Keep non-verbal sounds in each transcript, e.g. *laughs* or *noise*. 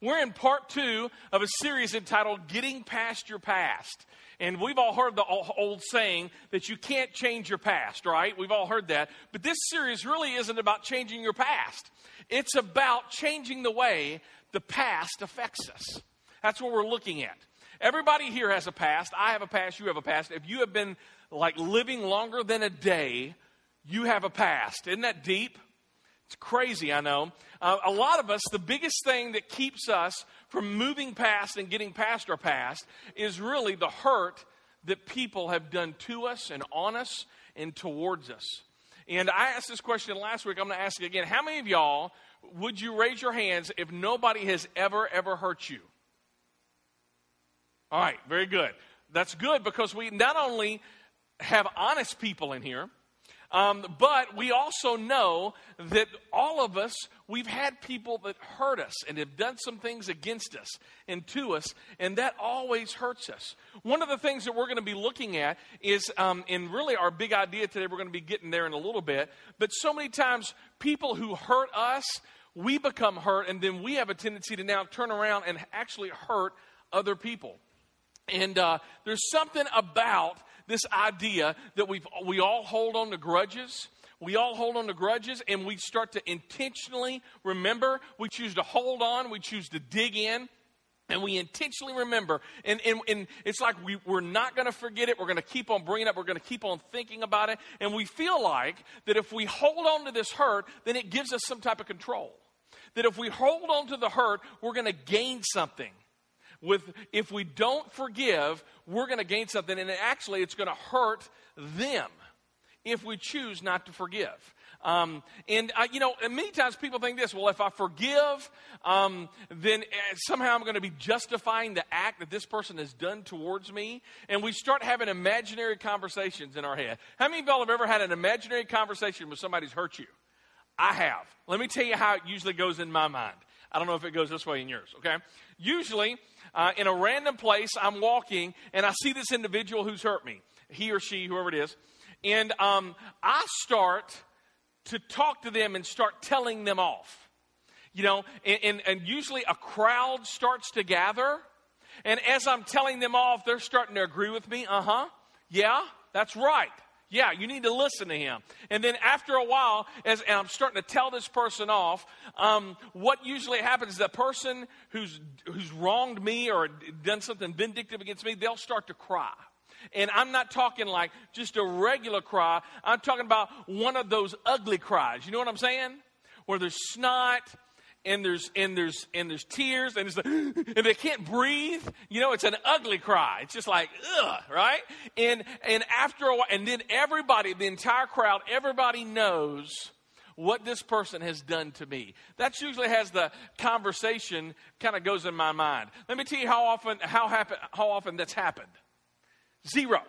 We're in part two of a series entitled Getting Past Your Past. And we've all heard the old saying that you can't change your past, right? We've all heard that. But this series really isn't about changing your past, it's about changing the way the past affects us. That's what we're looking at. Everybody here has a past. I have a past. You have a past. If you have been like living longer than a day, you have a past. Isn't that deep? It's crazy, I know. Uh, a lot of us, the biggest thing that keeps us from moving past and getting past our past is really the hurt that people have done to us and on us and towards us. And I asked this question last week. I'm going to ask it again. How many of y'all would you raise your hands if nobody has ever, ever hurt you? All right, very good. That's good because we not only have honest people in here, um, but we also know that all of us, we've had people that hurt us and have done some things against us and to us, and that always hurts us. One of the things that we're going to be looking at is, um, and really our big idea today, we're going to be getting there in a little bit, but so many times people who hurt us, we become hurt, and then we have a tendency to now turn around and actually hurt other people. And uh, there's something about this idea that we we all hold on to grudges. We all hold on to grudges and we start to intentionally remember. We choose to hold on. We choose to dig in. And we intentionally remember. And, and, and it's like we, we're not going to forget it. We're going to keep on bringing it up. We're going to keep on thinking about it. And we feel like that if we hold on to this hurt, then it gives us some type of control. That if we hold on to the hurt, we're going to gain something with if we don't forgive, we're going to gain something, and actually, it's going to hurt them if we choose not to forgive. Um, and, uh, you know, many times people think this well, if I forgive, um, then uh, somehow I'm going to be justifying the act that this person has done towards me. And we start having imaginary conversations in our head. How many of y'all have ever had an imaginary conversation with somebody who's hurt you? I have. Let me tell you how it usually goes in my mind. I don't know if it goes this way in yours, okay? Usually, uh, in a random place, I'm walking and I see this individual who's hurt me, he or she, whoever it is, and um, I start to talk to them and start telling them off. You know, and, and, and usually a crowd starts to gather, and as I'm telling them off, they're starting to agree with me. Uh huh. Yeah, that's right. Yeah, you need to listen to him. And then after a while, as I'm starting to tell this person off, um, what usually happens is the person who's, who's wronged me or done something vindictive against me, they'll start to cry. And I'm not talking like just a regular cry. I'm talking about one of those ugly cries. You know what I'm saying? Where there's snot and there's and there's and there's tears and it's *gasps* and they can't breathe. You know, it's an ugly cry. It's just like ugh, right? And and after a while, and then everybody, the entire crowd, everybody knows what this person has done to me. That usually has the conversation kind of goes in my mind. Let me tell you how often how happen how often that's happened. Zero.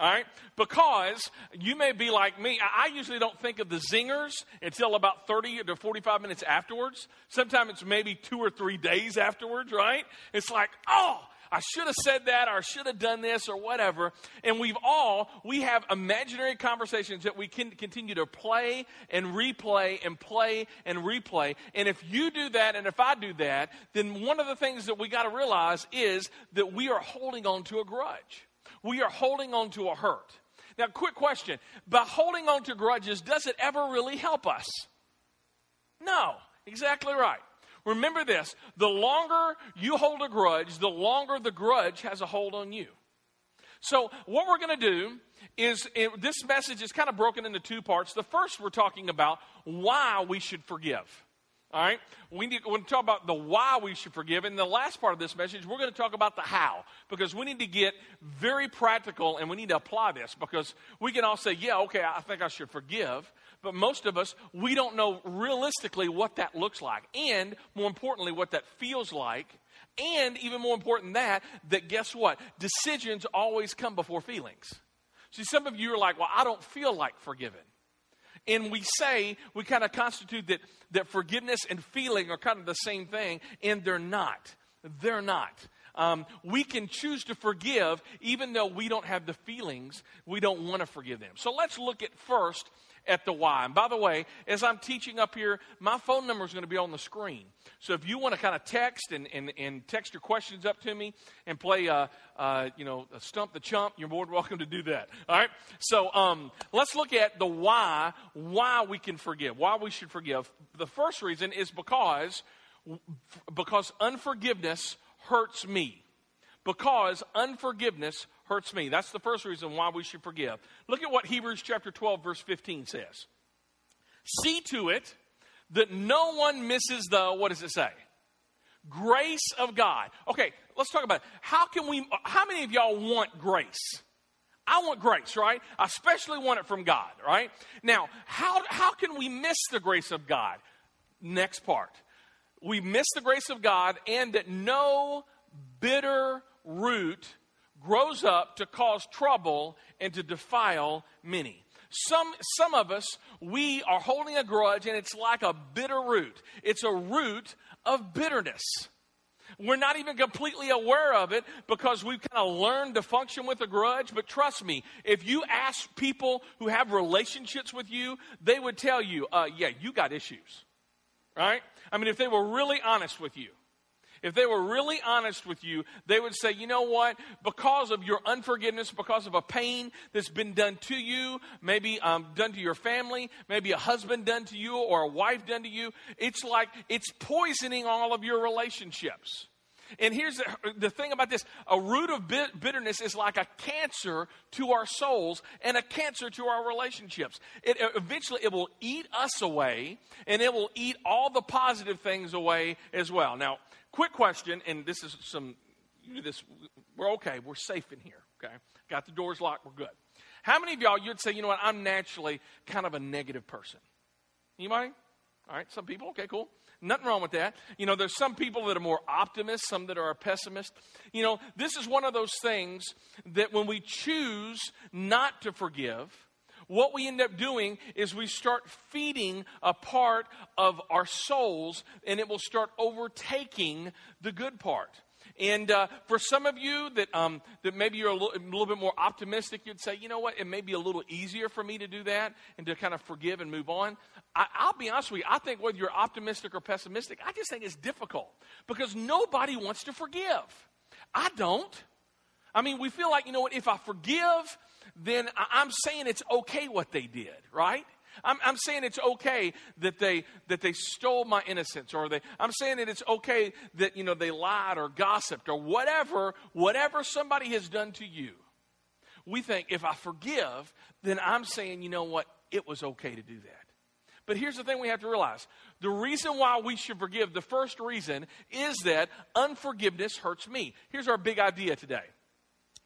All right? Because you may be like me. I usually don't think of the zingers until about 30 to 45 minutes afterwards. Sometimes it's maybe two or three days afterwards, right? It's like, oh, I should have said that or I should have done this or whatever. And we've all, we have imaginary conversations that we can continue to play and replay and play and replay. And if you do that and if I do that, then one of the things that we got to realize is that we are holding on to a grudge we are holding on to a hurt. Now, quick question. By holding on to grudges, does it ever really help us? No, exactly right. Remember this the longer you hold a grudge, the longer the grudge has a hold on you. So, what we're going to do is it, this message is kind of broken into two parts. The first, we're talking about why we should forgive. All right? We need to talk about the why we should forgive. In the last part of this message, we're going to talk about the how because we need to get very practical and we need to apply this because we can all say, yeah, okay, I think I should forgive. But most of us, we don't know realistically what that looks like. And more importantly, what that feels like. And even more important than that, that guess what? Decisions always come before feelings. See, some of you are like, well, I don't feel like forgiving. And we say, we kind of constitute that, that forgiveness and feeling are kind of the same thing, and they're not. They're not. Um, we can choose to forgive even though we don't have the feelings, we don't want to forgive them. So let's look at first at the why. And by the way, as I'm teaching up here, my phone number is going to be on the screen. So if you want to kind of text and, and, and text your questions up to me and play, uh, uh, you know, stump the chump, you're more than welcome to do that. All right. So um, let's look at the why, why we can forgive, why we should forgive. The first reason is because because unforgiveness hurts me. Because unforgiveness hurts me. That's the first reason why we should forgive. Look at what Hebrews chapter 12, verse 15 says. See to it that no one misses the, what does it say? Grace of God. Okay, let's talk about it. How can we, how many of y'all want grace? I want grace, right? I especially want it from God, right? Now, how, how can we miss the grace of God? Next part. We miss the grace of God and that no bitter root grows up to cause trouble and to defile many. Some, some of us, we are holding a grudge and it's like a bitter root. It's a root of bitterness. We're not even completely aware of it because we've kind of learned to function with a grudge. But trust me, if you ask people who have relationships with you, they would tell you, uh, yeah, you got issues. Right? I mean, if they were really honest with you. If they were really honest with you, they would say, you know what? Because of your unforgiveness, because of a pain that's been done to you, maybe um, done to your family, maybe a husband done to you or a wife done to you, it's like it's poisoning all of your relationships. And here's the, the, thing about this a root of bitterness is like a cancer to our souls and a cancer to our relationships. It, eventually, it will eat us away and it will eat all the positive things away as well. Now, Quick question, and this is some, this, we're okay, we're safe in here, okay? Got the doors locked, we're good. How many of y'all, you'd say, you know what, I'm naturally kind of a negative person? Anybody? All right, some people, okay, cool. Nothing wrong with that. You know, there's some people that are more optimists, some that are a pessimist. You know, this is one of those things that when we choose not to forgive, what we end up doing is we start feeding a part of our souls and it will start overtaking the good part. And uh, for some of you that um, that maybe you're a little, a little, bit more optimistic, you'd say, you know what, it may be a little easier for me to do that and to kind of forgive and move on. I, I'll be honest with you, I think whether you're optimistic or pessimistic, I just think it's difficult because nobody wants to forgive. I don't. I mean, we feel like, you know what, if I forgive, then I'm saying it's okay what they did, right? I'm, I'm, saying it's okay that they that they stole my innocence, or they. I'm saying that it's okay that you know they lied or gossiped or whatever whatever somebody has done to you. We think if I forgive, then I'm saying you know what it was okay to do that. But here's the thing we have to realize: the reason why we should forgive, the first reason is that unforgiveness hurts me. Here's our big idea today.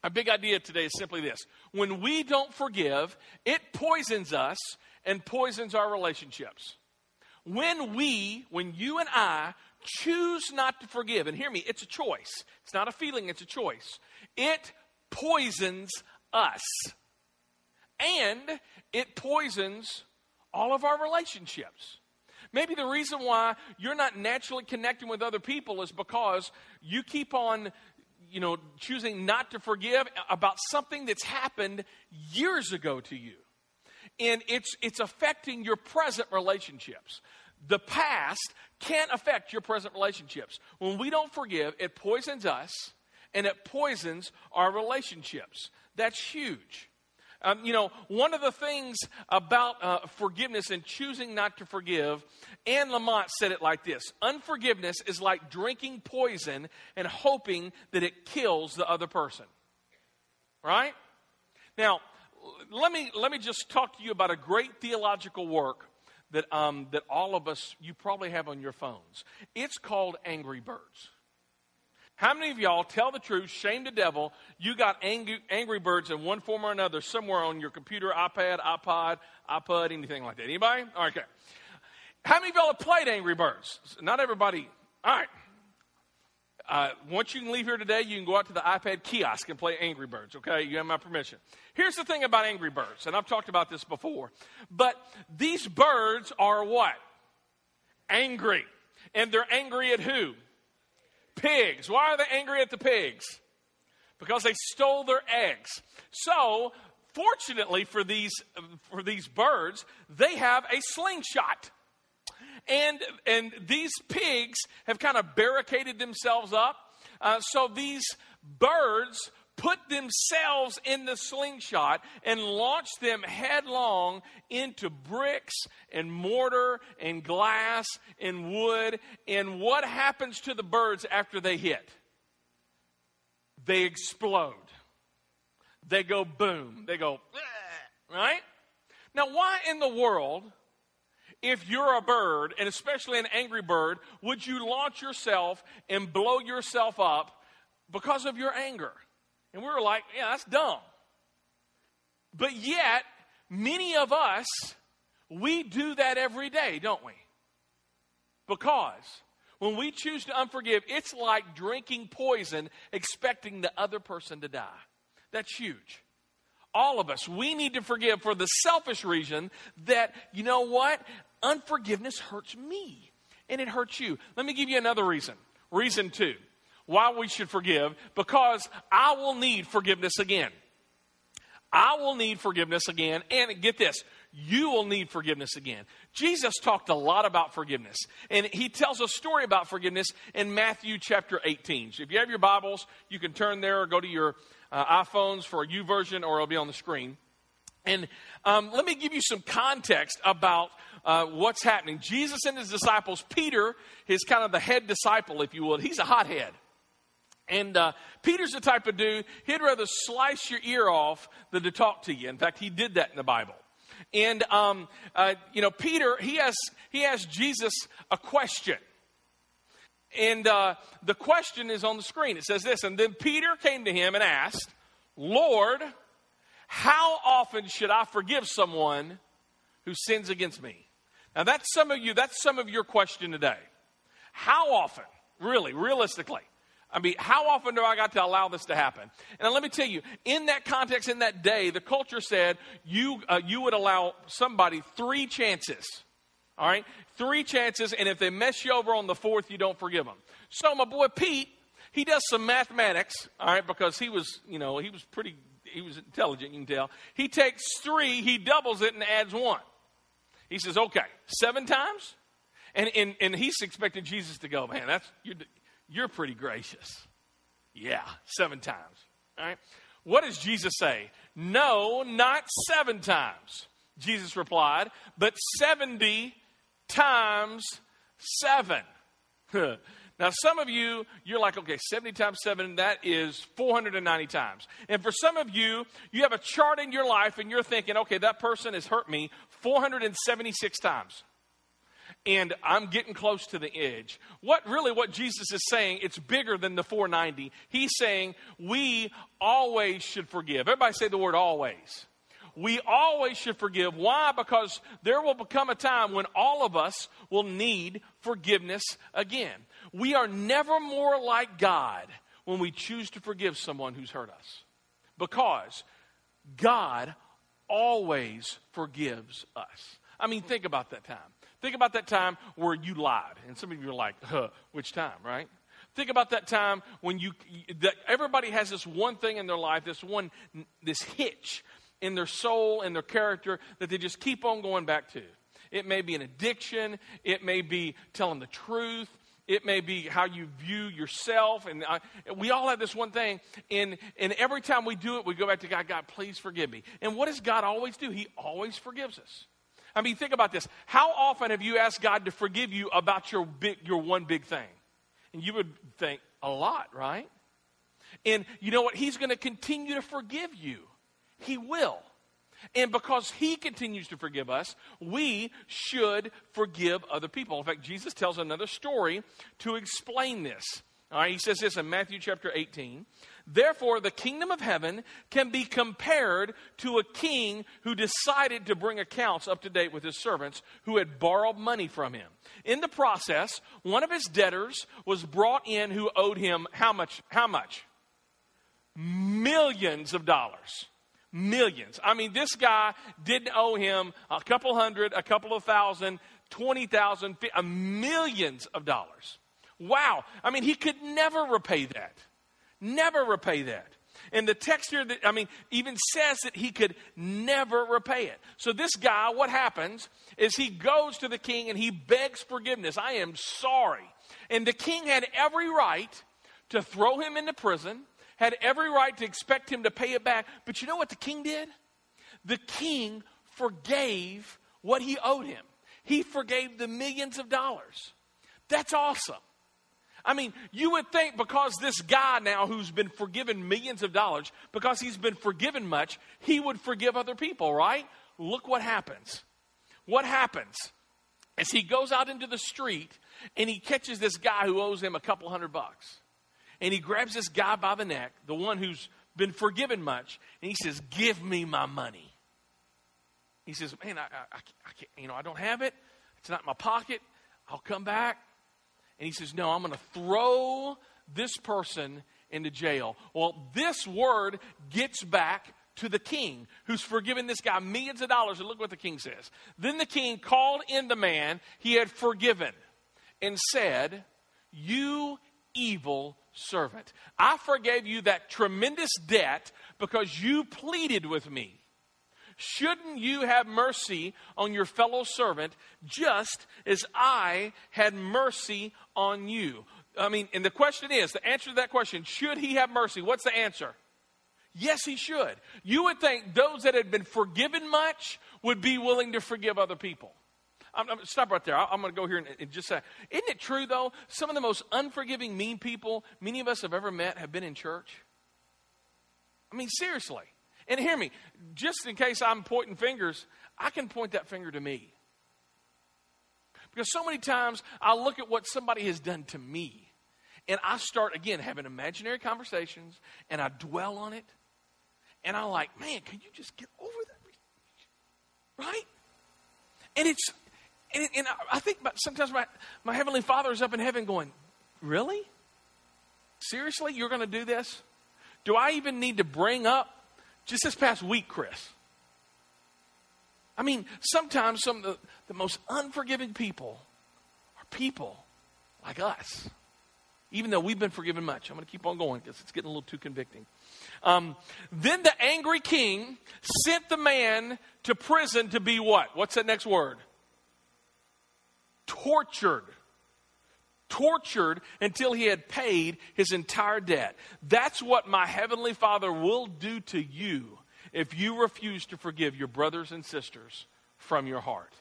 Our big idea today is simply this when we don't forgive, it poisons us and poisons our relationships. When we, when you and I choose not to forgive, and hear me, it's a choice. It's not a feeling, it's a choice. It poisons us. And it poisons all of our relationships. Maybe the reason why you're not naturally connecting with other people is because you keep on you know, choosing not to forgive about something that's happened years ago to you. And it's, it's affecting your present relationships. The past can't affect your present relationships. When we don't forgive, it poisons us and it poisons our relationships. That's huge. Um, you know, one of the things about uh, forgiveness and choosing not to forgive, Anne Lamott said it like this Unforgiveness is like drinking poison and hoping that it kills the other person. Right? Now, let me, let me just talk to you about a great theological work that, um, that all of us, you probably have on your phones. It's called Angry Birds. How many of y'all tell the truth, shame the devil, you got angry, angry birds in one form or another somewhere on your computer, iPad, iPod, iPod, anything like that? Anybody? Okay. How many of y'all have played Angry Birds? Not everybody. All right. Uh, once you can leave here today, you can go out to the iPad kiosk and play Angry Birds, okay? You have my permission. Here's the thing about Angry Birds, and I've talked about this before, but these birds are what? Angry. And they're angry at who? Pigs. Why are they angry at the pigs? Because they stole their eggs. So, fortunately for these, for these birds, they have a slingshot. And, and these pigs have kind of barricaded themselves up. Uh, so these birds put themselves in the slingshot and launch them headlong into bricks and mortar and glass and wood. And what happens to the birds after they hit? They explode. They go boom. They go, right? Now, why in the world, if you're a bird, and especially an angry bird, would you launch yourself and blow yourself up because of your anger? And we were like, yeah, that's dumb. But yet, many of us, we do that every day, don't we? Because when we choose to unforgive, it's like drinking poison, expecting the other person to die. That's huge. All of us, we need to forgive for the selfish reason that, you know what? Unforgiveness hurts me and it hurts you. Let me give you another reason. Reason two why we should forgive because I will need forgiveness again. I will need forgiveness again. And get this, you will need forgiveness again. Jesus talked a lot about forgiveness. And he tells a story about forgiveness in Matthew chapter 18. So if you have your Bibles, you can turn there or go to your uh, iPhones for a YouVersion, or it'll be on the screen. And um, let me give you some context about uh, what's happening. Jesus and his disciples, Peter, his kind of the head disciple, if you would, he's a hothead. And uh, Peter's the type of dude, he'd rather slice your ear off than to talk to you. In fact, he did that in the Bible. And, um, uh, you know, Peter, he has, he asked Jesus a question. And uh, the question is on the screen. It says this And then Peter came to him and asked, Lord, how often should I forgive someone who sins against me? Now, that's some of you, that's some of your question today. How often, really, realistically, I mean, how often do I got to allow this to happen? And let me tell you, in that context, in that day, the culture said you, uh, you would allow somebody three chances. All right? Three chances, and if they mess you over on the fourth, you don't forgive them. So my boy Pete, he does some mathematics, all right, because he was, you know, he was pretty, he was intelligent, you can tell. He takes three, he doubles it, and adds one. He says, okay, seven times? And, and, and he's expecting Jesus to go, man, that's, you're, you're pretty gracious. Yeah, seven times. All right. What does Jesus say? No, not seven times. Jesus replied, but 70 times seven. *laughs* now, some of you, you're like, okay, 70 times seven, that is 490 times. And for some of you, you have a chart in your life and you're thinking, okay, that person has hurt me 476 times and I'm getting close to the edge. What really what Jesus is saying, it's bigger than the 490. He's saying we always should forgive. Everybody say the word always. We always should forgive. Why? Because there will become a time when all of us will need forgiveness again. We are never more like God when we choose to forgive someone who's hurt us. Because God always forgives us. I mean, think about that time. Think about that time where you lied. And some of you are like, huh, which time, right? Think about that time when you, that everybody has this one thing in their life, this one, this hitch in their soul and their character that they just keep on going back to. It may be an addiction. It may be telling the truth. It may be how you view yourself. And I, we all have this one thing. And, and every time we do it, we go back to God, God, please forgive me. And what does God always do? He always forgives us. I mean, think about this. How often have you asked God to forgive you about your big, your one big thing? And you would think a lot, right? And you know what? He's going to continue to forgive you. He will. And because he continues to forgive us, we should forgive other people. In fact, Jesus tells another story to explain this. All right, he says this in Matthew chapter 18. Therefore, the kingdom of heaven can be compared to a king who decided to bring accounts up to date with his servants who had borrowed money from him. In the process, one of his debtors was brought in who owed him how much? How much? Millions of dollars. Millions. I mean, this guy didn't owe him a couple hundred, a couple of thousand, twenty thousand, millions of dollars. Wow. I mean, he could never repay that. Never repay that. And the text here, that, I mean, even says that he could never repay it. So this guy, what happens is he goes to the king and he begs forgiveness. I am sorry. And the king had every right to throw him into prison, had every right to expect him to pay it back. But you know what the king did? The king forgave what he owed him. He forgave the millions of dollars. That's awesome. I mean, you would think because this guy now who's been forgiven millions of dollars, because he's been forgiven much, he would forgive other people, right? Look what happens. What happens is he goes out into the street and he catches this guy who owes him a couple hundred bucks. And he grabs this guy by the neck, the one who's been forgiven much, and he says, Give me my money. He says, Man, I, I, I you know, I don't have it. It's not in my pocket. I'll come back. And he says, No, I'm going to throw this person into jail. Well, this word gets back to the king who's forgiven this guy millions of dollars. And look what the king says. Then the king called in the man he had forgiven and said, You evil servant, I forgave you that tremendous debt because you pleaded with me. Shouldn't you have mercy on your fellow servant just as I had mercy on you? I mean, and the question is the answer to that question, should he have mercy? What's the answer? Yes, he should. You would think those that had been forgiven much would be willing to forgive other people. I'm, I'm, stop right there. I, am going to go here and, and just say, isn't it true though? Some of the most unforgiving, mean people many of us have ever met have been in church. I mean, seriously. And hear me, just in case I'm pointing fingers, I can point that finger to me. Because so many times I look at what somebody has done to me, and I start again having imaginary conversations, and I dwell on it, and I'm like, man, can you just get over that? Right? And it's, and, and I think sometimes my, my Heavenly Father is up in heaven going, really? Seriously, you're going to do this? Do I even need to bring up just this past week, Chris. I mean, sometimes some of the, the most unforgiving people are people like us, even though we've been forgiven much. I'm going to keep on going because it's getting a little too convicting. Um, then the angry king sent the man to prison to be what? What's that next word? Tortured tortured until he had paid his entire debt. That's what my heavenly Father will do to you if you refuse to forgive your brothers and sisters from your heart.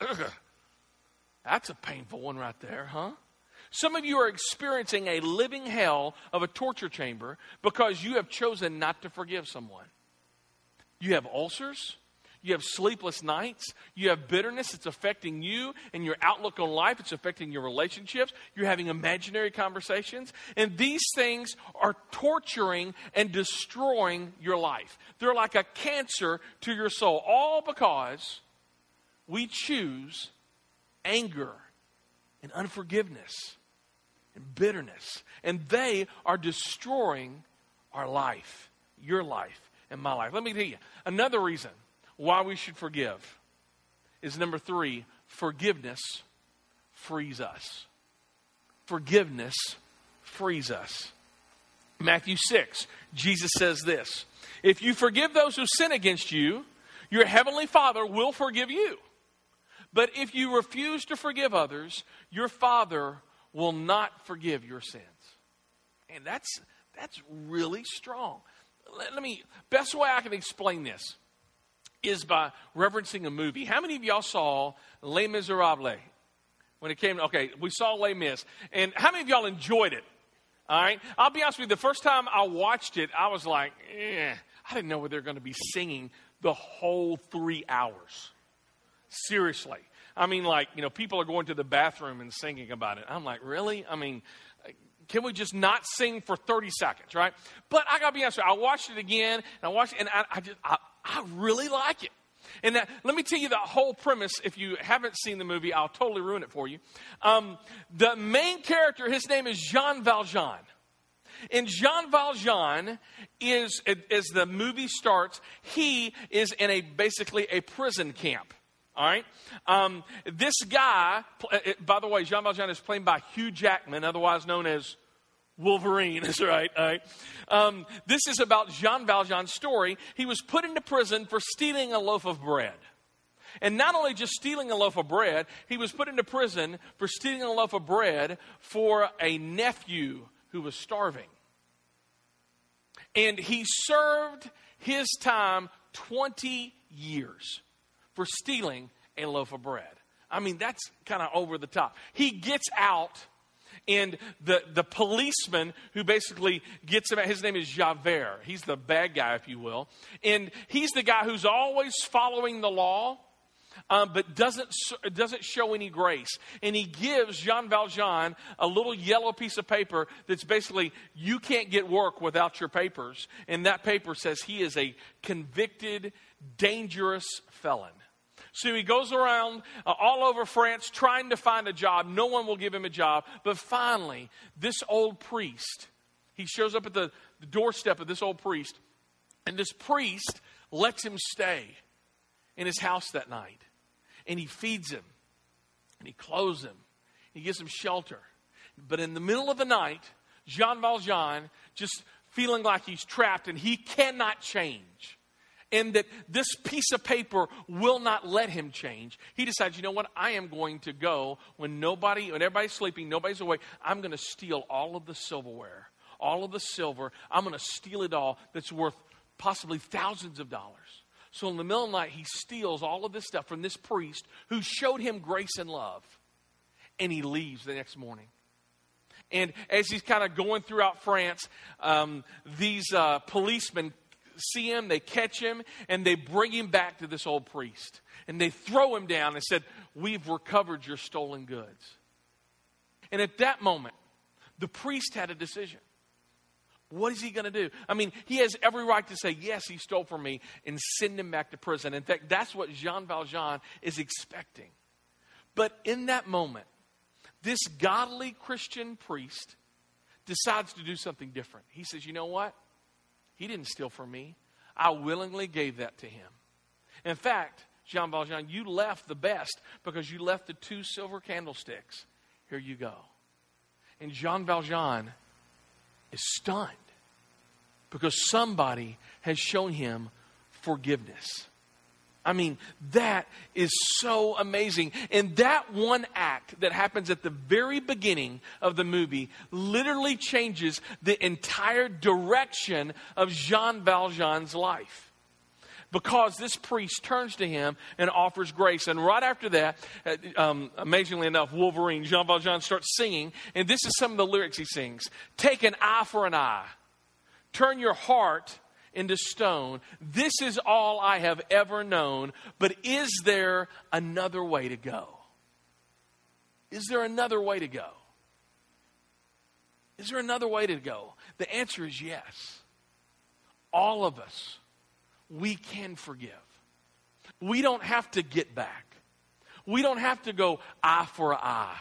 *clears throat* That's a painful one right there, huh? Some of you are experiencing a living hell of a torture chamber because you have chosen not to forgive someone. You have ulcers. You have sleepless nights. You have bitterness. It's affecting you and your outlook on life. It's affecting your relationships. You're having imaginary conversations. And these things are torturing and destroying your life. They're like a cancer to your soul, all because we choose anger and unforgiveness and bitterness. And they are destroying our life, your life, and my life. Let me tell you another reason why we should forgive is number three forgiveness frees us. Forgiveness frees us. Matthew 6, Jesus says this If you forgive those who sin against you, your heavenly Father will forgive you. But if you refuse to forgive others, your Father will not forgive your sins. And that's, that's really strong. Let, let me, best way I can explain this is by referencing a movie. How many of y'all saw Les Miserables? When it came, okay, we saw Les Mis. And how many of y'all enjoyed it? All right. I'll be honest with you, the first time I watched it, I was like, eh, I didn't know where they were going to be singing the whole three hours. Seriously. I mean, like, you know, people are going to the bathroom and singing about it. I'm like, really? I mean, can we just not sing for 30 seconds, right? But I got to be honest with you, I watched it again, and I watched it, and I, I just, I, I really like it. And that, let me tell you the whole premise. If you haven't seen the movie, I'll totally ruin it for you. Um, the main character, his name is Jean Valjean. And Jean Valjean is, as the movie starts, he is in a basically a prison camp. All right. Um, this guy, uh, by the way, Jean Valjean is played by Hugh Jackman, otherwise known as Wolverine *laughs* is right. All right. Um, this is about Jean Valjean's story. He was put into prison for stealing a loaf of bread. And not only just stealing a loaf of bread, he was put into prison for stealing a loaf of bread for a nephew who was starving. And he served his time 20 years for stealing a loaf of bread. I mean, that's kind of over the top. He gets out and the, the policeman who basically gets him out, his name is Javert. He's the bad guy, if you will. And he's the guy who's always following the law. Um, but doesn't doesn't show any grace. And he gives Jean Valjean a little yellow piece of paper that's basically you can't get work without your papers. And that paper says he is a convicted, dangerous felon. So he goes around uh, all over France trying to find a job. No one will give him a job. But finally, this old priest, he shows up at the, the doorstep of this old priest, and this priest lets him stay in his house that night. And he feeds him, and he clothes him, he gives him shelter. But in the middle of the night, Jean Valjean, just feeling like he's trapped and he cannot change, and that this piece of paper will not let him change, he decides, you know what? I am going to go when nobody, when everybody's sleeping, nobody's awake, I'm going to steal all of the silverware, all of the silver. I'm going to steal it all that's worth possibly thousands of dollars. So in the middle of the night, he steals all of this stuff from this priest who showed him grace and love. And he leaves the next morning. And as he's kind of going throughout France, um, these uh, policemen see him, they catch him, and they bring him back to this old priest. And they throw him down and said, We've recovered your stolen goods. And at that moment, the priest had a decision. What is he going to do? I mean, he has every right to say, Yes, he stole from me, and send him back to prison. In fact, that's what Jean Valjean is expecting. But in that moment, this godly Christian priest decides to do something different. He says, You know what? He didn't steal from me. I willingly gave that to him. In fact, Jean Valjean, you left the best because you left the two silver candlesticks. Here you go. And Jean Valjean is stunned because somebody has shown him forgiveness. I mean, that is so amazing. And that one act that happens at the very beginning of the movie literally changes the entire direction of Jean Valjean's life. Because this priest turns to him and offers grace. And right after that, uh, um, amazingly enough, Wolverine, Jean Valjean starts singing. And this is some of the lyrics he sings Take an eye for an eye, turn your heart into stone. This is all I have ever known. But is there another way to go? Is there another way to go? Is there another way to go? The answer is yes. All of us, we can forgive. We don't have to get back. We don't have to go eye for eye.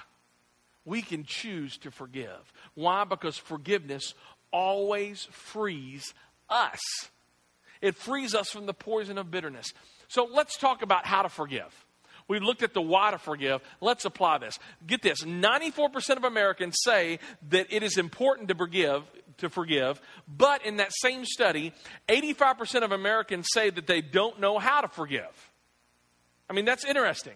We can choose to forgive. Why? Because forgiveness always frees us. It frees us from the poison of bitterness. So let's talk about how to forgive. We looked at the why to forgive. Let's apply this. Get this 94% of Americans say that it is important to forgive, to forgive, but in that same study, 85% of Americans say that they don't know how to forgive. I mean, that's interesting.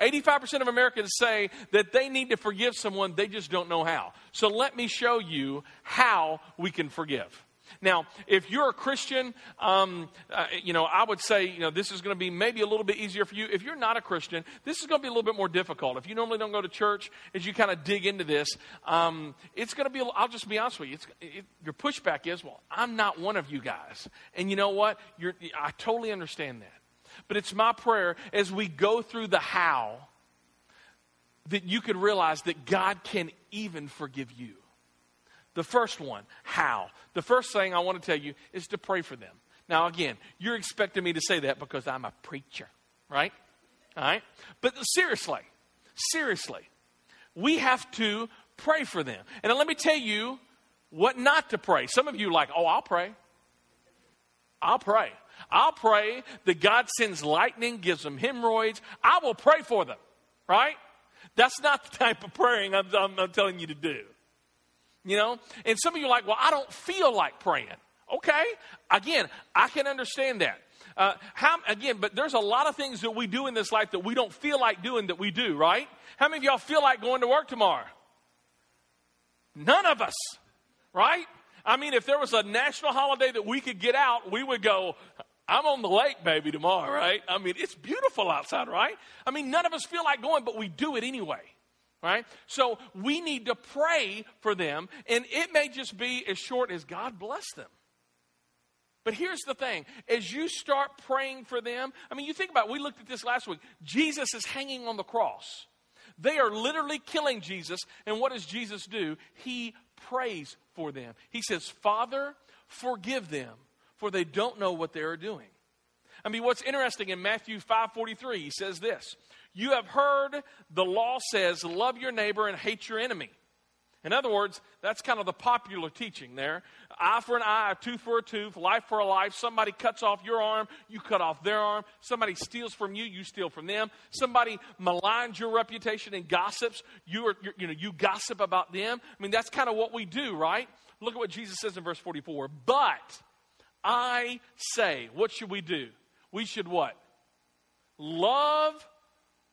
85% of Americans say that they need to forgive someone, they just don't know how. So let me show you how we can forgive. Now, if you're a Christian, um, uh, you know, I would say, you know, this is going to be maybe a little bit easier for you. If you're not a Christian, this is going to be a little bit more difficult. If you normally don't go to church, as you kind of dig into this, um, it's going to be, I'll just be honest with you, it, your pushback is, well, I'm not one of you guys. And you know what? You're, I totally understand that. But it's my prayer as we go through the how that you could realize that God can even forgive you. The first one, how? The first thing I want to tell you is to pray for them. Now, again, you're expecting me to say that because I'm a preacher, right? All right? But seriously, seriously, we have to pray for them. And let me tell you what not to pray. Some of you like, oh, I'll pray. I'll pray. I'll pray that God sends lightning, gives them hemorrhoids. I will pray for them, right? That's not the type of praying I'm, I'm, I'm telling you to do. You know? And some of you are like, well, I don't feel like praying. Okay. Again, I can understand that. Uh, how, again, but there's a lot of things that we do in this life that we don't feel like doing that we do, right? How many of y'all feel like going to work tomorrow? None of us, right? I mean, if there was a national holiday that we could get out, we would go, I'm on the lake, baby, tomorrow, right? I mean, it's beautiful outside, right? I mean, none of us feel like going, but we do it anyway, right? So we need to pray for them, and it may just be as short as God bless them. But here's the thing as you start praying for them, I mean, you think about it, we looked at this last week. Jesus is hanging on the cross. They are literally killing Jesus, and what does Jesus do? He prays for them. He says, Father, forgive them, for they don't know what they are doing. I mean, what's interesting in Matthew 5:43, he says this: You have heard the law says, love your neighbor and hate your enemy. In other words, that's kind of the popular teaching there. Eye for an eye, tooth for a tooth, life for a life. Somebody cuts off your arm, you cut off their arm. Somebody steals from you, you steal from them. Somebody maligns your reputation and gossips, you, are, you know, you gossip about them. I mean, that's kind of what we do, right? Look at what Jesus says in verse 44. But I say, what should we do? We should what? Love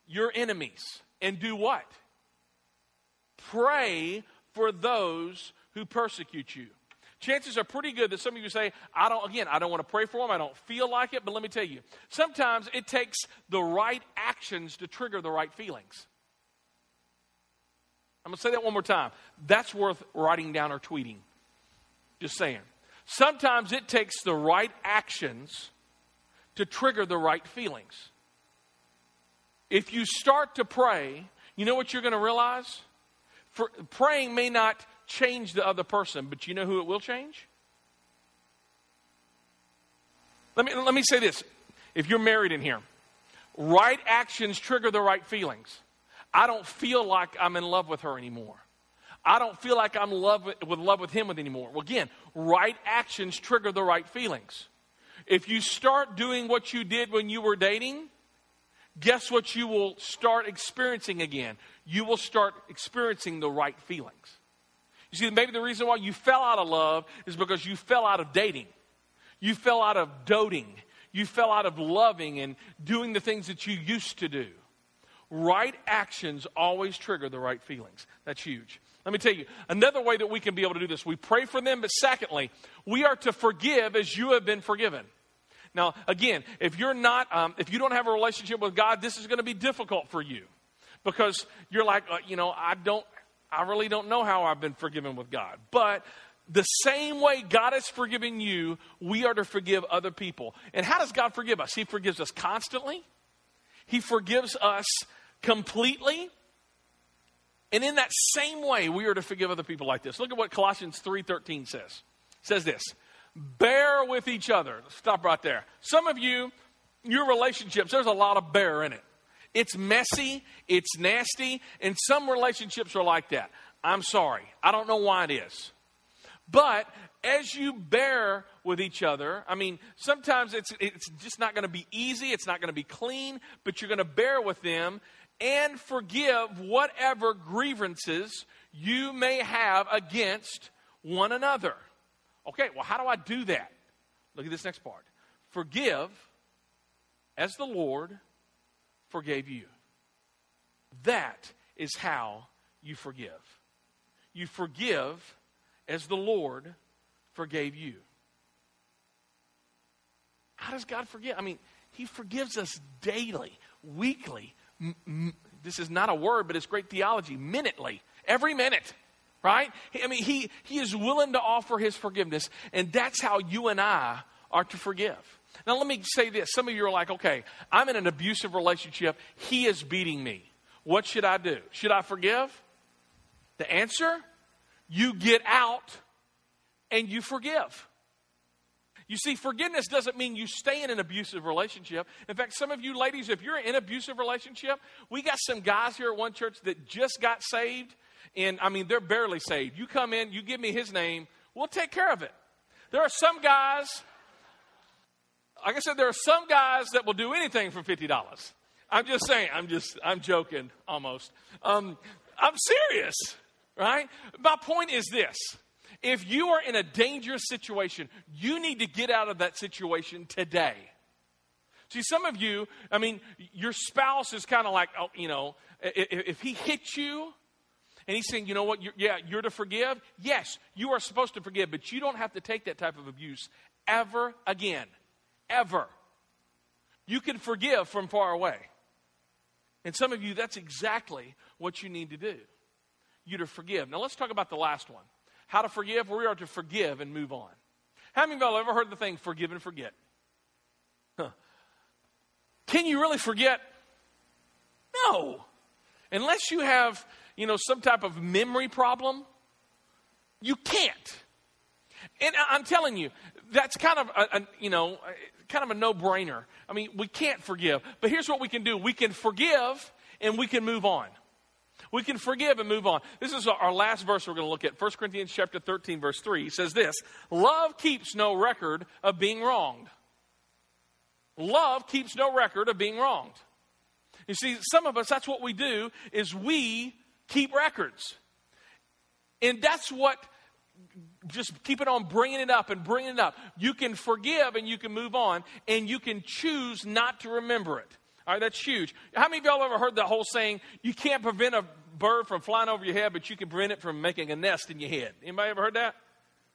your enemies and do what? Pray for those who persecute you. Chances are pretty good that some of you say, I don't, again, I don't want to pray for them. I don't feel like it. But let me tell you, sometimes it takes the right actions to trigger the right feelings. I'm going to say that one more time. That's worth writing down or tweeting. Just saying. Sometimes it takes the right actions to trigger the right feelings. If you start to pray, you know what you're going to realize? For, praying may not change the other person, but you know who it will change? Let me, let me say this. If you're married in here, right actions trigger the right feelings. I don't feel like I'm in love with her anymore. I don't feel like I'm love with, with love with him with anymore. Well, again, right actions trigger the right feelings. If you start doing what you did when you were dating, guess what you will start experiencing again? You will start experiencing the right feelings. You see, maybe the reason why you fell out of love is because you fell out of dating. You fell out of doting. You fell out of loving and doing the things that you used to do. Right actions always trigger the right feelings. That's huge. Let me tell you another way that we can be able to do this. We pray for them, but secondly, we are to forgive as you have been forgiven. Now, again, if you're not, um, if you don't have a relationship with God, this is going to be difficult for you because you're like, uh, you know, I don't, I really don't know how I've been forgiven with God. But the same way God has forgiven you, we are to forgive other people. And how does God forgive us? He forgives us constantly. He forgives us completely. And in that same way, we are to forgive other people like this. Look at what Colossians 3:13 says. It says this: bear with each other. Stop right there. Some of you, your relationships, there's a lot of bear in it. It's messy, it's nasty, and some relationships are like that. I'm sorry. I don't know why it is. But as you bear with each other, I mean, sometimes it's, it's just not going to be easy, it's not going to be clean, but you're going to bear with them and forgive whatever grievances you may have against one another. Okay, well, how do I do that? Look at this next part. Forgive as the Lord forgave you. That is how you forgive. You forgive as the Lord forgave you. How does God forgive? I mean, He forgives us daily, weekly. M- m- this is not a word, but it's great theology. Minutely, every minute right? I mean, he, he is willing to offer his forgiveness, and that's how you and I are to forgive. Now, let me say this. Some of you are like, okay, I'm in an abusive relationship. He is beating me. What should I do? Should I forgive? The answer you get out and you forgive. You see, forgiveness doesn't mean you stay in an abusive relationship. In fact, some of you ladies, if you're in an abusive relationship, we got some guys here at one church that just got saved and I mean, they're barely saved. You come in, you give me his name, we'll take care of it. There are some guys, like I said, there are some guys that will do anything for $50. I'm just saying, I'm just, I'm joking almost. Um, I'm serious. right? My point is this if you are in a dangerous situation, you need to get out of that situation today. See, some of you, I mean, your spouse is kind of like, oh, you know, if, if, he hits you and he's saying, you know what, you're, yeah, you're to forgive. Yes, you are supposed to forgive, but you don't have to take that type of abuse ever again. Ever. You can forgive from far away. And some of you, that's exactly what you need to do. You to forgive. Now let's talk about the last one. How to forgive? We are to forgive and move on. How many of y'all ever heard the thing forgive and forget? Huh. Can you really forget? No. Unless you have, you know, some type of memory problem, you can't. And I'm telling you, that's kind of a, a you know, kind of a no-brainer. I mean, we can't forgive, but here's what we can do: we can forgive and we can move on. We can forgive and move on. This is our last verse we're going to look at. 1 Corinthians chapter 13 verse 3. He says this, "Love keeps no record of being wronged." Love keeps no record of being wronged. You see, some of us that's what we do is we keep records. And that's what just keep it on bringing it up and bringing it up. You can forgive and you can move on, and you can choose not to remember it. All right, that's huge. How many of y'all ever heard the whole saying, you can't prevent a bird from flying over your head, but you can prevent it from making a nest in your head? Anybody ever heard that?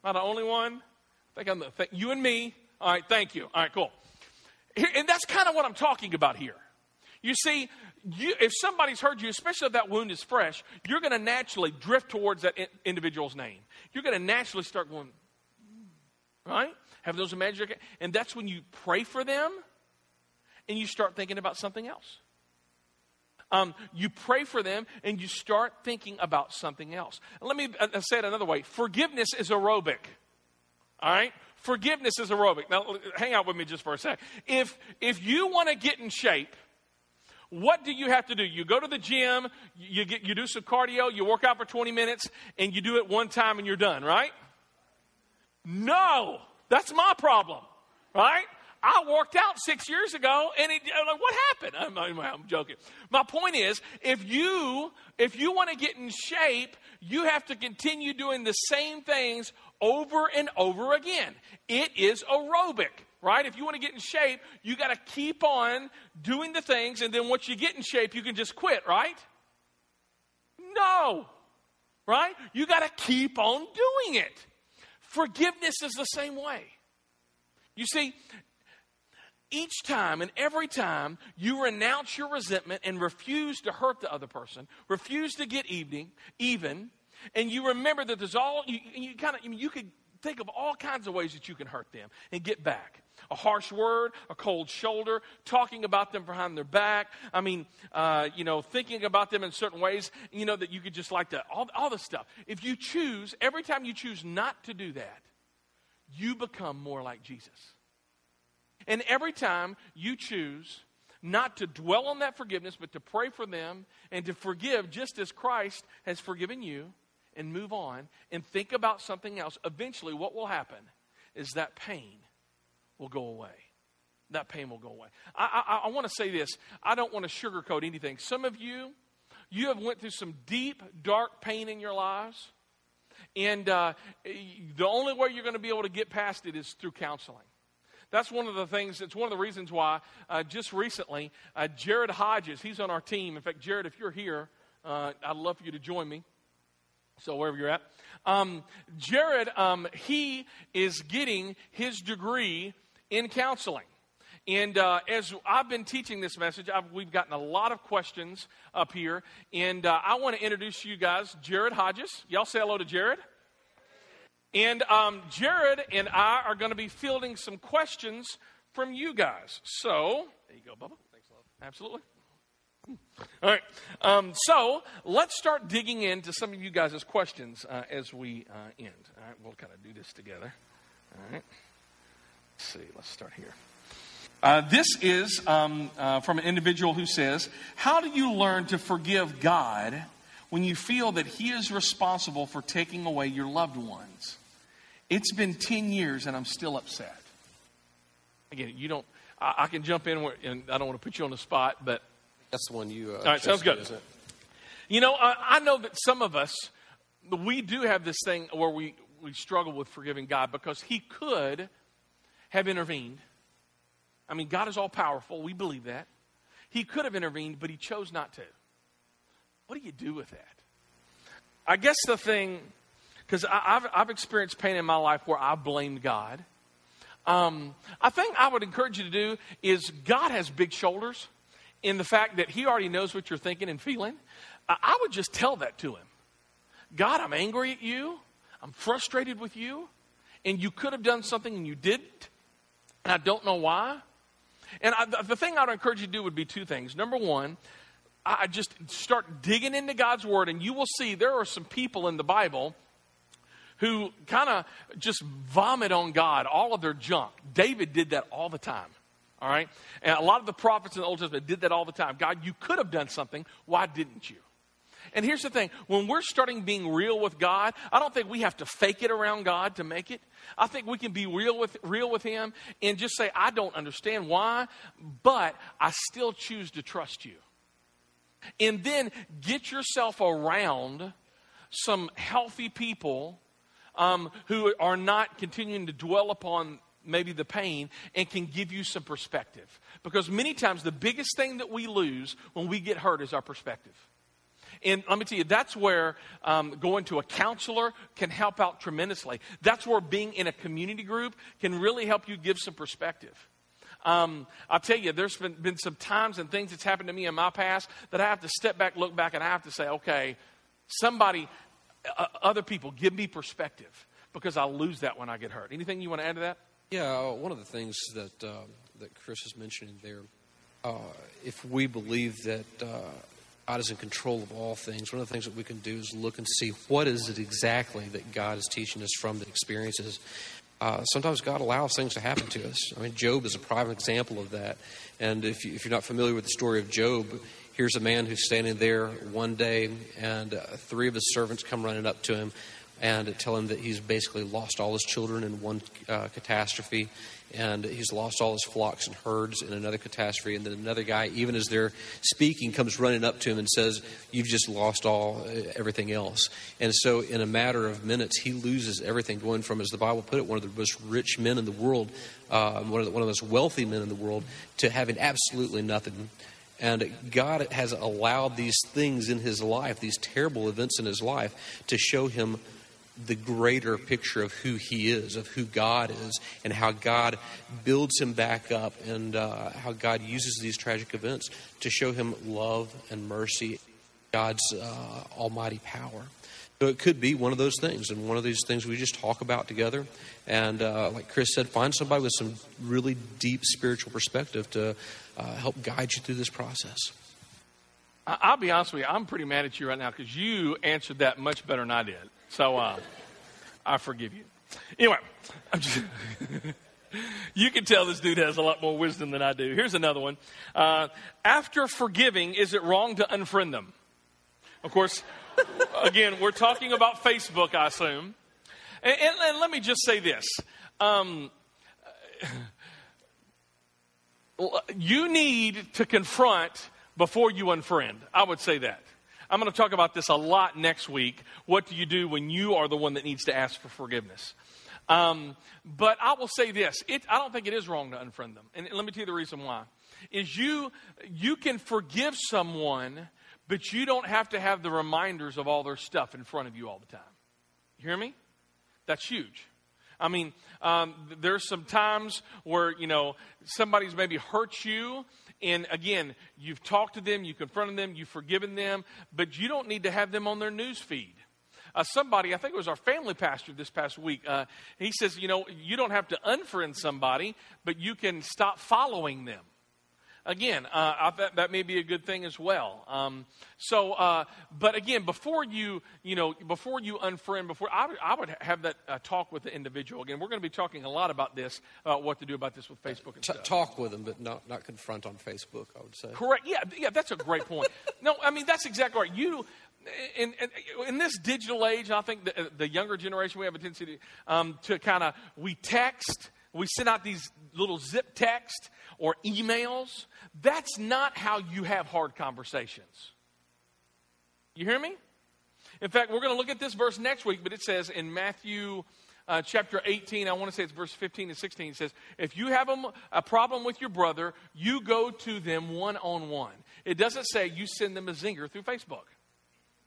Am I the only one? I think I'm the, th- you and me. All right, thank you. All right, cool. Here, and that's kind of what I'm talking about here. You see, you, if somebody's heard you, especially if that wound is fresh, you're going to naturally drift towards that in, individual's name. You're going to naturally start going, right? Have those imaginary, and that's when you pray for them and you start thinking about something else. Um, you pray for them and you start thinking about something else. let me uh, say it another way forgiveness is aerobic. All right? Forgiveness is aerobic. Now, hang out with me just for a sec. If, if you want to get in shape, what do you have to do? You go to the gym, you, get, you do some cardio, you work out for 20 minutes, and you do it one time and you're done, right? No, that's my problem, right? I worked out six years ago, and it, I'm like, what happened? I'm, I'm, joking. My point is, if you if you want to get in shape, you have to continue doing the same things over and over again. It is aerobic, right? If you want to get in shape, you got to keep on doing the things, and then once you get in shape, you can just quit, right? No, right? You got to keep on doing it. Forgiveness is the same way. You see, each time and every time you renounce your resentment and refuse to hurt the other person, refuse to get evening, even, and you remember that there's all, you, you kind of, you could think of all kinds of ways that you can hurt them and get back. A harsh word, a cold shoulder, talking about them behind their back. I mean, uh, you know, thinking about them in certain ways, you know, that you could just like to, all, all this stuff. If you choose, every time you choose not to do that, you become more like Jesus. And every time you choose not to dwell on that forgiveness, but to pray for them and to forgive just as Christ has forgiven you and move on and think about something else, eventually what will happen is that pain will go away. That pain will go away. I, I, I want to say this. I don't want to sugarcoat anything. Some of you, you have went through some deep, dark pain in your lives. And uh, the only way you're going to be able to get past it is through counseling. That's one of the things, it's one of the reasons why uh, just recently, uh, Jared Hodges, he's on our team. In fact, Jared, if you're here, uh, I'd love for you to join me. So, wherever you're at. Um, Jared, um, he is getting his degree in counseling. And uh, as I've been teaching this message, I've, we've gotten a lot of questions up here. And uh, I want to introduce you guys, Jared Hodges. Y'all say hello to Jared. And um, Jared and I are going to be fielding some questions from you guys. So, there you go, Bubba. Thanks, love. Absolutely. Hmm. All right. Um, so let's start digging into some of you guys' questions uh, as we uh, end. All right. We'll kind of do this together. All right. Let's see. Let's start here. Uh, this is um, uh, from an individual who says, How do you learn to forgive God when you feel that He is responsible for taking away your loved ones? It's been 10 years and I'm still upset. Again, you don't, I, I can jump in where, and I don't want to put you on the spot, but. That's the one you. Uh, all right, sounds good. You know, I, I know that some of us we do have this thing where we, we struggle with forgiving God because He could have intervened. I mean, God is all powerful. We believe that. He could have intervened, but He chose not to. What do you do with that? I guess the thing, because I've, I've experienced pain in my life where I blamed God. Um, I think I would encourage you to do is God has big shoulders in the fact that He already knows what you're thinking and feeling. I would just tell that to Him. God, I'm angry at you. I'm frustrated with you. And you could have done something and you didn't. And I don't know why. And I, the thing I'd encourage you to do would be two things. Number one, I just start digging into God's Word, and you will see there are some people in the Bible who kind of just vomit on God all of their junk. David did that all the time. All right? And a lot of the prophets in the Old Testament did that all the time. God, you could have done something. Why didn't you? And here's the thing when we're starting being real with God, I don't think we have to fake it around God to make it. I think we can be real with, real with Him and just say, I don't understand why, but I still choose to trust you. And then get yourself around some healthy people um, who are not continuing to dwell upon maybe the pain and can give you some perspective. Because many times the biggest thing that we lose when we get hurt is our perspective. And let me tell you, that's where um, going to a counselor can help out tremendously. That's where being in a community group can really help you give some perspective. Um, I'll tell you, there's been, been some times and things that's happened to me in my past that I have to step back, look back, and I have to say, okay, somebody, uh, other people, give me perspective because I lose that when I get hurt. Anything you want to add to that? Yeah, one of the things that uh, that Chris is mentioning there, uh, if we believe that uh, God is in control of all things. One of the things that we can do is look and see what is it exactly that God is teaching us from the experiences. Uh, sometimes God allows things to happen to us. I mean, Job is a prime example of that. And if, you, if you're not familiar with the story of Job, here's a man who's standing there one day, and uh, three of his servants come running up to him and tell him that he's basically lost all his children in one uh, catastrophe and he's lost all his flocks and herds in another catastrophe. And then another guy, even as they're speaking, comes running up to him and says, You've just lost all, uh, everything else. And so, in a matter of minutes, he loses everything, going from, as the Bible put it, one of the most rich men in the world, uh, one, of the, one of the most wealthy men in the world, to having absolutely nothing. And God has allowed these things in his life, these terrible events in his life, to show him the greater picture of who he is, of who God is, and how God builds him back up, and uh, how God uses these tragic events to show him love and mercy, God's uh, almighty power. So it could be one of those things, and one of these things we just talk about together. And uh, like Chris said, find somebody with some really deep spiritual perspective to uh, help guide you through this process. I'll be honest with you, I'm pretty mad at you right now because you answered that much better than I did. So uh, I forgive you. Anyway, just, *laughs* you can tell this dude has a lot more wisdom than I do. Here's another one. Uh, after forgiving, is it wrong to unfriend them? Of course, *laughs* again, we're talking about Facebook, I assume. And, and, and let me just say this. Um, *laughs* you need to confront before you unfriend. I would say that. I'm going to talk about this a lot next week. What do you do when you are the one that needs to ask for forgiveness? Um, but I will say this: it, I don't think it is wrong to unfriend them, and let me tell you the reason why. Is you you can forgive someone, but you don't have to have the reminders of all their stuff in front of you all the time. You hear me? That's huge. I mean, um, there's some times where you know somebody's maybe hurt you, and again, you've talked to them, you've confronted them, you've forgiven them, but you don't need to have them on their news feed. Uh, somebody, I think it was our family pastor this past week, uh, he says, you know, you don't have to unfriend somebody, but you can stop following them again, uh, I, that, that may be a good thing as well. Um, so, uh, but again, before you, you know, before you unfriend, before I, I would have that uh, talk with the individual. Again, we're going to be talking a lot about this, about what to do about this with Facebook and T- stuff. Talk with them, but not not confront on Facebook. I would say. Correct. Yeah, yeah, that's a great point. no, I mean that's exactly right. You. In, in, in, this digital age, I think the, the younger generation, we have a tendency to, um, to kind of, we text, we send out these little zip text or emails. That's not how you have hard conversations. You hear me? In fact, we're going to look at this verse next week, but it says in Matthew uh, chapter 18, I want to say it's verse 15 and 16, it says, If you have a, a problem with your brother, you go to them one on one. It doesn't say you send them a zinger through Facebook,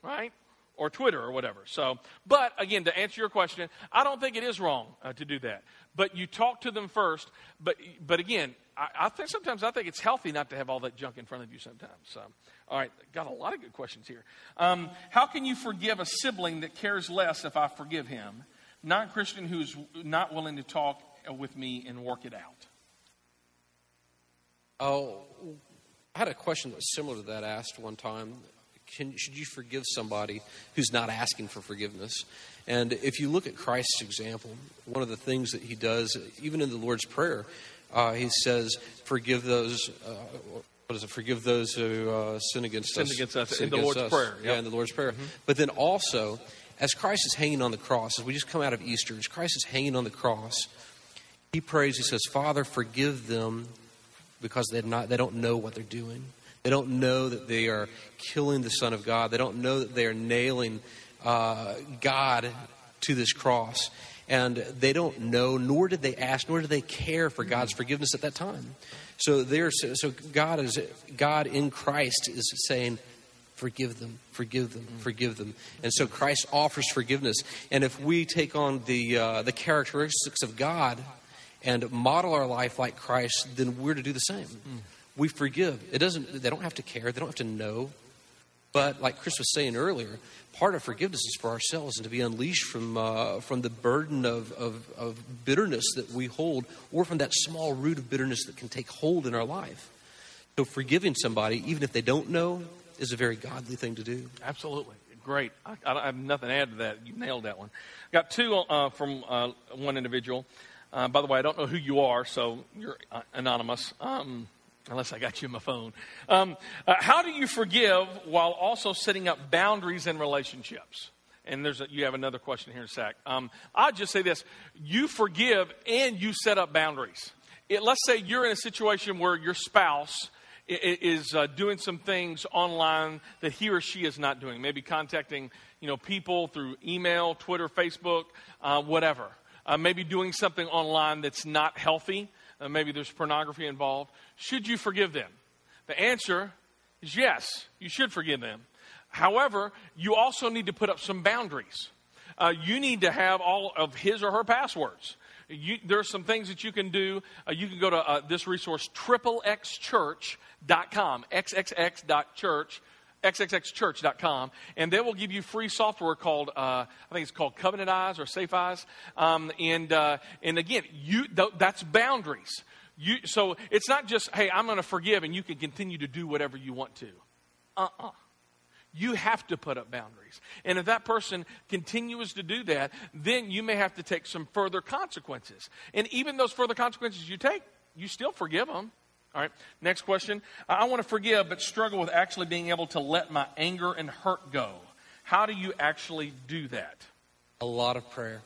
right? Or Twitter or whatever. So, but again, to answer your question, I don't think it is wrong uh, to do that. But you talk to them first. But, but again, I, I, think sometimes I think it's healthy not to have all that junk in front of you sometimes. So, all right, got a lot of good questions here. Um, how can you forgive a sibling that cares less if I forgive him? Non Christian who's not willing to talk with me and work it out. Oh, I had a question that was similar to that asked one time. Can, should you forgive somebody who's not asking for forgiveness? And if you look at Christ's example, one of the things that he does, even in the Lord's Prayer, uh, he says, "Forgive those." Uh, what is it? Forgive those who uh, sin against sin us. Against us sin in the Lord's us. Prayer. Yep. Yeah, in the Lord's Prayer. Mm-hmm. But then also, as Christ is hanging on the cross, as we just come out of Easter, as Christ is hanging on the cross, he prays. He says, "Father, forgive them, because they not they don't know what they're doing. They don't know that they are killing the Son of God. They don't know that they are nailing uh, God to this cross." and they don't know, nor did they ask, nor did they care for God's forgiveness at that time. So there, so God is God in Christ is saying, forgive them, forgive them, forgive them, and so Christ offers forgiveness. And if we take on the uh, the characteristics of God and model our life like Christ, then we're to do the same. We forgive. It doesn't. They don't have to care. They don't have to know. But like Chris was saying earlier, part of forgiveness is for ourselves and to be unleashed from, uh, from the burden of, of, of, bitterness that we hold or from that small root of bitterness that can take hold in our life. So forgiving somebody, even if they don't know, is a very godly thing to do. Absolutely. Great. I, I have nothing to add to that. You nailed that one. Got two uh, from uh, one individual. Uh, by the way, I don't know who you are, so you're uh, anonymous. Um, unless I got you my phone. Um, uh, how do you forgive while also setting up boundaries in relationships? And there's a, you have another question here in a sec. Um, I'll just say this: you forgive and you set up boundaries. It, let's say you're in a situation where your spouse is uh, doing some things online that he or she is not doing. Maybe contacting you know people through email, Twitter, Facebook, uh, whatever. Uh, maybe doing something online that's not healthy. Uh, maybe there's pornography involved. Should you forgive them? The answer is yes, you should forgive them. However, you also need to put up some boundaries. Uh, you need to have all of his or her passwords. You, there are some things that you can do. Uh, you can go to uh, this resource, triplexchurch.com, xxx.church, xxxchurch.com, and they will give you free software called, uh, I think it's called Covenant Eyes or Safe Eyes. Um, and, uh, and again, you, th- that's boundaries. You, so it's not just, hey, I'm going to forgive and you can continue to do whatever you want to. Uh uh-uh. uh You have to put up boundaries. And if that person continues to do that, then you may have to take some further consequences. And even those further consequences you take, you still forgive them. All right, next question. I want to forgive, but struggle with actually being able to let my anger and hurt go. How do you actually do that? A lot of prayer.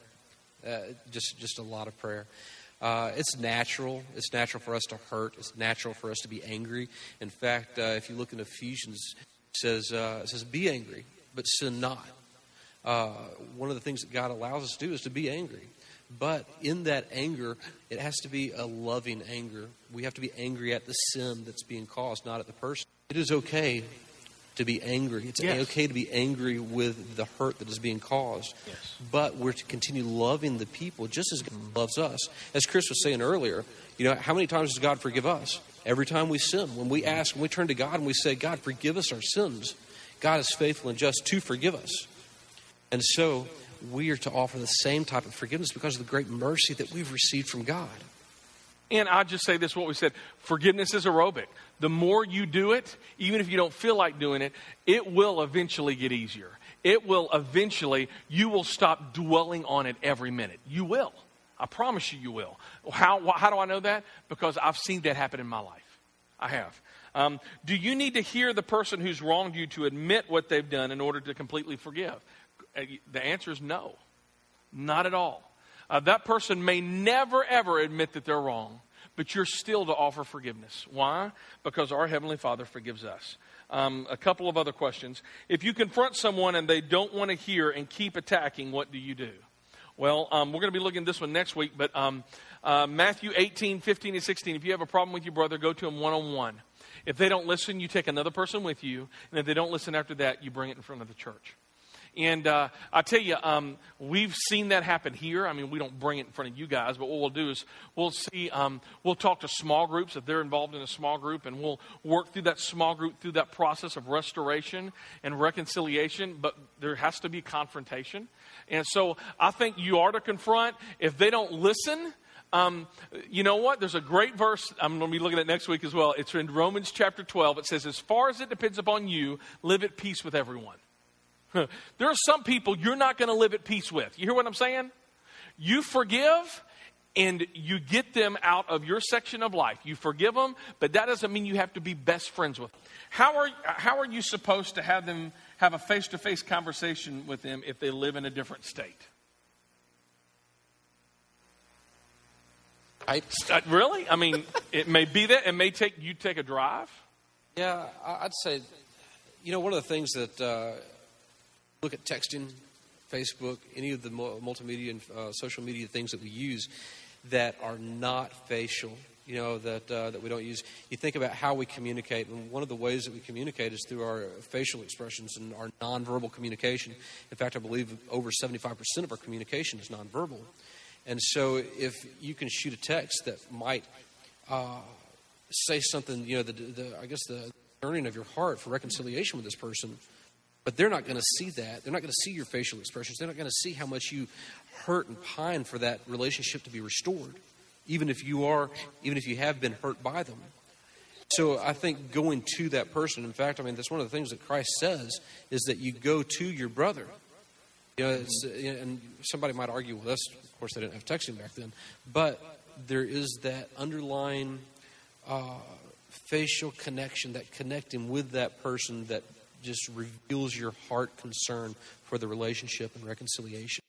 Uh, just, just a lot of prayer. Uh, it's natural. It's natural for us to hurt. It's natural for us to be angry. In fact, uh, if you look in Ephesians, it says, uh, it says, "Be angry, but sin not." Uh, one of the things that God allows us to do is to be angry. But in that anger, it has to be a loving anger. We have to be angry at the sin that's being caused, not at the person. It is okay to be angry. It's yes. okay to be angry with the hurt that is being caused. Yes. But we're to continue loving the people just as God loves us. As Chris was saying earlier, you know, how many times does God forgive us? Every time we sin. When we ask, when we turn to God and we say, God, forgive us our sins, God is faithful and just to forgive us. And so we are to offer the same type of forgiveness because of the great mercy that we've received from God. And I'll just say this what we said forgiveness is aerobic. The more you do it, even if you don't feel like doing it, it will eventually get easier. It will eventually, you will stop dwelling on it every minute. You will. I promise you, you will. How, how do I know that? Because I've seen that happen in my life. I have. Um, do you need to hear the person who's wronged you to admit what they've done in order to completely forgive? Uh, the answer is no, not at all. Uh, that person may never, ever admit that they're wrong, but you're still to offer forgiveness. Why? Because our Heavenly Father forgives us. Um, a couple of other questions. If you confront someone and they don't want to hear and keep attacking, what do you do? Well, um, we're going to be looking at this one next week, but um, uh, Matthew 18, 15, and 16. If you have a problem with your brother, go to him one on one. If they don't listen, you take another person with you. And if they don't listen after that, you bring it in front of the church. And uh, I tell you, um, we've seen that happen here. I mean, we don't bring it in front of you guys, but what we'll do is we'll see, um, we'll talk to small groups if they're involved in a small group, and we'll work through that small group through that process of restoration and reconciliation. But there has to be confrontation. And so I think you are to confront. If they don't listen, um, you know what? There's a great verse I'm going to be looking at next week as well. It's in Romans chapter 12. It says, As far as it depends upon you, live at peace with everyone. *laughs* there are some people you're not going to live at peace with. You hear what I'm saying? You forgive and you get them out of your section of life. You forgive them, but that doesn't mean you have to be best friends with them. How are, how are you supposed to have them have a face to face conversation with them if they live in a different state? I, Uh, really? I mean, it may be that. It may take you take a drive. yeah, I'd say, you know, one of the things that uh, look at texting, Facebook, any of the multimedia and uh, social media things that we use that are not facial. You know that uh, that we don't use. You think about how we communicate, and one of the ways that we communicate is through our facial expressions and our nonverbal communication. In fact, I believe over seventy-five percent of our communication is nonverbal. And so, if you can shoot a text that might uh, say something, you know, the, the, I guess the yearning of your heart for reconciliation with this person, but they're not going to see that. They're not going to see your facial expressions. They're not going to see how much you hurt and pine for that relationship to be restored, even if you are, even if you have been hurt by them. So I think going to that person. In fact, I mean that's one of the things that Christ says is that you go to your brother. You know, it's, and somebody might argue with us. Of course, they didn't have texting back then, but there is that underlying uh, facial connection, that connecting with that person that just reveals your heart concern for the relationship and reconciliation.